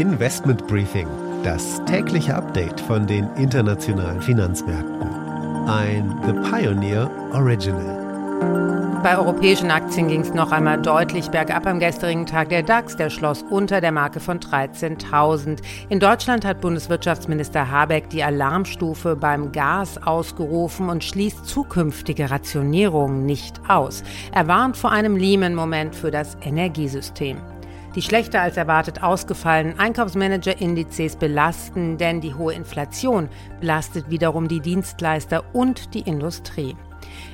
Investment Briefing, das tägliche Update von den internationalen Finanzmärkten. Ein The Pioneer Original. Bei europäischen Aktien ging es noch einmal deutlich bergab am gestrigen Tag. Der DAX, der schloss unter der Marke von 13.000. In Deutschland hat Bundeswirtschaftsminister Habeck die Alarmstufe beim Gas ausgerufen und schließt zukünftige Rationierungen nicht aus. Er warnt vor einem Lehman-Moment für das Energiesystem. Die schlechter als erwartet ausgefallenen Einkaufsmanager-Indizes belasten, denn die hohe Inflation belastet wiederum die Dienstleister und die Industrie.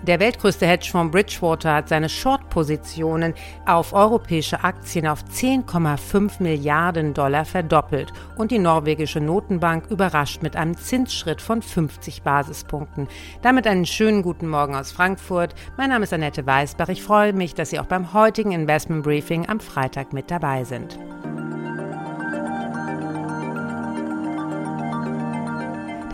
Der weltgrößte Hedgefonds Bridgewater hat seine Short-Positionen auf europäische Aktien auf 10,5 Milliarden Dollar verdoppelt und die norwegische Notenbank überrascht mit einem Zinsschritt von 50 Basispunkten. Damit einen schönen guten Morgen aus Frankfurt. Mein Name ist Annette Weißbach. Ich freue mich, dass Sie auch beim heutigen Investment Briefing am Freitag mit dabei sind.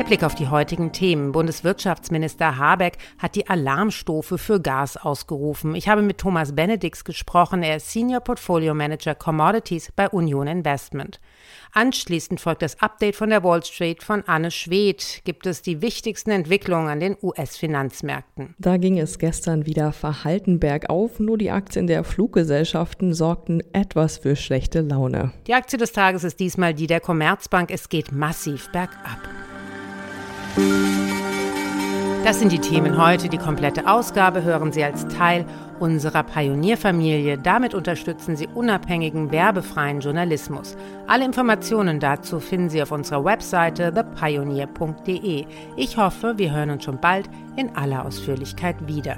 Der Blick auf die heutigen Themen. Bundeswirtschaftsminister Habeck hat die Alarmstufe für Gas ausgerufen. Ich habe mit Thomas Benedix gesprochen. Er ist Senior Portfolio Manager Commodities bei Union Investment. Anschließend folgt das Update von der Wall Street von Anne Schwedt. Gibt es die wichtigsten Entwicklungen an den US-Finanzmärkten? Da ging es gestern wieder verhalten bergauf. Nur die Aktien der Fluggesellschaften sorgten etwas für schlechte Laune. Die Aktie des Tages ist diesmal die der Commerzbank. Es geht massiv bergab. Das sind die Themen heute. Die komplette Ausgabe hören Sie als Teil unserer Pionierfamilie. Damit unterstützen Sie unabhängigen, werbefreien Journalismus. Alle Informationen dazu finden Sie auf unserer Webseite thepioneer.de. Ich hoffe, wir hören uns schon bald in aller Ausführlichkeit wieder.